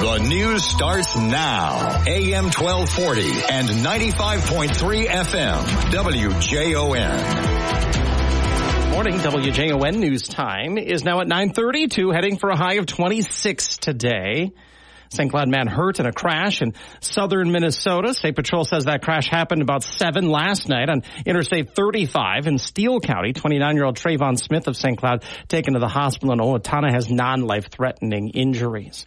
The news starts now. AM 1240 and 95.3 FM. WJON. Morning, WJON news time is now at 932, heading for a high of 26 today. St. Cloud man hurt in a crash in southern Minnesota. State Patrol says that crash happened about 7 last night on Interstate 35 in Steele County. 29-year-old Trayvon Smith of St. Cloud taken to the hospital in Owatonna has non-life threatening injuries.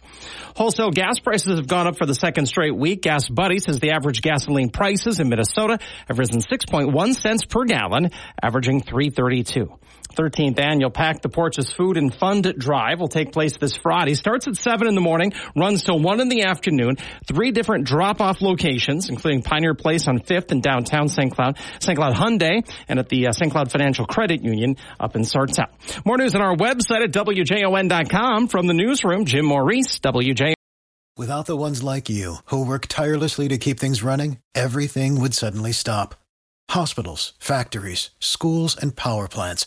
Wholesale gas prices have gone up for the second straight week. GasBuddy says the average gasoline prices in Minnesota have risen 6.1 cents per gallon, averaging 332. 13th annual Pack the Porches Food and Fund Drive will take place this Friday. Starts at 7 in the morning, runs till 1 in the afternoon. Three different drop-off locations, including Pioneer Place on 5th and downtown St. Cloud, St. Cloud Hyundai, and at the uh, St. Cloud Financial Credit Union up in Sartell. More news on our website at WJON.com. From the newsroom, Jim Maurice, WJON. Without the ones like you, who work tirelessly to keep things running, everything would suddenly stop. Hospitals, factories, schools, and power plants,